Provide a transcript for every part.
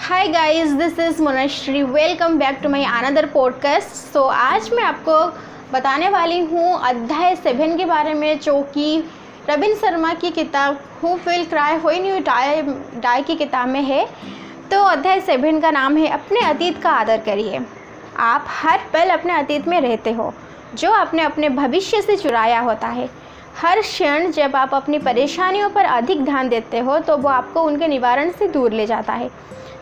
Hi guys this is Monshree welcome back to my another podcast so आज मैं आपको बताने वाली हूँ अध्याय सेवन के बारे में, जो कि रविंद्र शर्मा की किताब who will cry when you die die की किताब में है। तो अध्याय सेवन का नाम है, अपने अतीत का आदर करिए। आप हर पल अपने अतीत में रहते हो, जो आपने अपने भविष्य से चुराया होता है। हर क्षण जब आप अपनी परेशानियों पर अधिक ध्यान देते हो तो वो आपको उनके निवारण से दूर ले जाता है।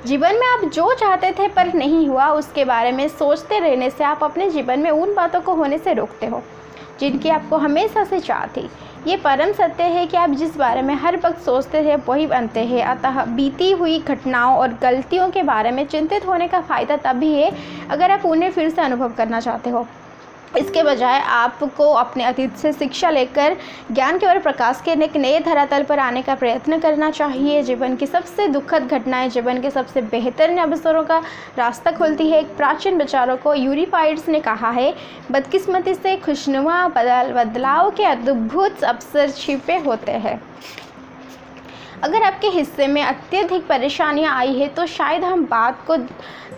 जीवन में आप जो चाहते थे पर नहीं हुआ, उसके बारे में सोचते रहने से आप अपने जीवन में उन बातों को होने से रोकते हो, जिनकी आपको हमेशा से चाह थी। ये परम सत्य है कि आप जिस बारे में हर वक्त सोचते थे, वही बनते हैं। अतः बीती हुई घटनाओं और गलतियों के बारे में चिंतित होने का फ़ायदा तभी है, अगर आप उन्हें फिर से अनुभव करना चाहते हो। इसके बजाय आपको अपने अतीत से शिक्षा लेकर, ज्ञान के और प्रकाश के एक नए धरातल पर आने का प्रयत्न करना चाहिए। जीवन की सबसे दुखद घटनाएँ, जीवन के सबसे बेहतरीन अवसरों का रास्ता खोलती है। एक प्राचीन विचारों को यूरिफाइड्स ने कहा है, बदकिस्मती से खुशनुमा बदल, बदलाव के अद्भुत अवसर छिपे होते हैं। अगर आपके हिस्से में अत्यधिक परेशानियाँ आई है तो शायद हम बात को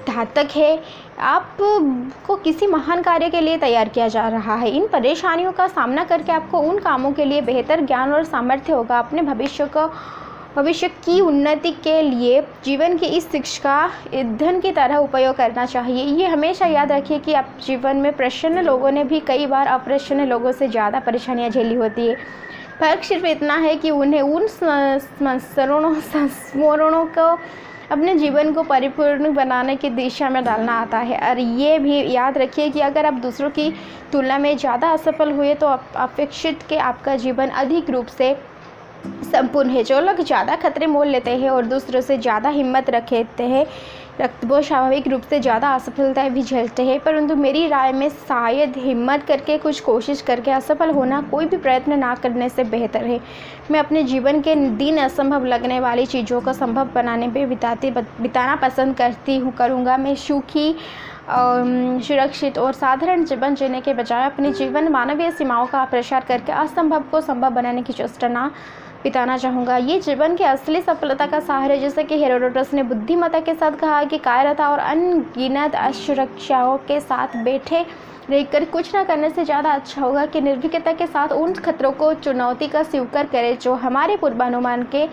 घातक है। आपको किसी महान कार्य के लिए तैयार किया जा रहा है। इन परेशानियों का सामना करके आपको उन कामों के लिए बेहतर ज्ञान और सामर्थ्य होगा। अपने भविष्य को, भविष्य की उन्नति के लिए जीवन की इस शिक्षा, ईंधन की तरह उपयोग करना चाहिए। ये हमेशा याद रखिए कि आप जीवन में प्रसन्न लोगों ने भी कई बार अप्रसन्न लोगों से ज़्यादा परेशानियाँ झेली होती है। फ़र्क सिर्फ़ इतना है कि उन्हें उन संस्मरणों संस्मरणों को, अपने जीवन को परिपूर्ण बनाने की दिशा में डालना आता है। और ये भी याद रखिए कि अगर आप दूसरों की तुलना में ज़्यादा असफल हुए तो अपेक्षित के आपका जीवन अधिक रूप से संपूर्ण है। जो लोग ज़्यादा खतरे मोल लेते हैं और दूसरों से ज़्यादा हिम्मत रखते हैं रक्त वो स्वाभाविक रूप से ज़्यादा असफलताएँ भी झेलते हैं। परंतु मेरी राय में शायद हिम्मत करके कुछ कोशिश करके असफल होना कोई भी प्रयत्न ना करने से बेहतर है। मैं अपने जीवन के दिन असंभव लगने वाली चीज़ों को संभव बनाने पर बिताती बिताना पसंद करती हूँ, करूँगा। मैं सुखी सुरक्षित और साधारण जीवन जीने के बजाय अपने जीवन मानवीय सीमाओं का प्रसार करके असंभव को संभव बनाने की चेष्टा बिताना चाहूँगा। ये जीवन की असली सफलता का सहारा है, जैसे कि हेरोडोटस ने बुद्धिमत्ता के साथ कहा कि कायरता और अनगिनत असुरक्षाओं के साथ बैठे रहकर कुछ ना करने से ज़्यादा अच्छा होगा कि निर्भीकता के साथ उन खतरों को चुनौती का स्वीकार करें जो हमारे पूर्वानुमान के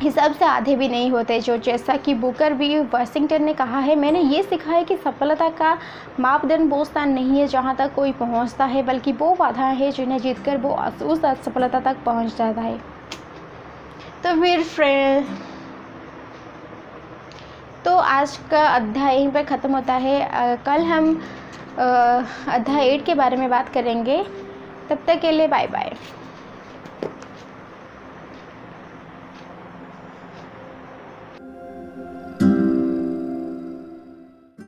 हिसाब से आधे भी नहीं होते जो जैसा कि बुकर भी वाशिंगटन ने कहा है मैंने ये सीखा है कि सफलता का मापदंड वो स्थान नहीं है जहाँ तक कोई पहुँचता है बल्कि वो बाधा है जिन्हें जीतकर वो उस असफलता तक पहुँच जाता है। तो फिर फ्रेंड तो आज का अध्याय यहीं पर ख़त्म होता है। आ, कल हम अध्याय एट के बारे में बात करेंगे। तब तक के लिए बाय बाय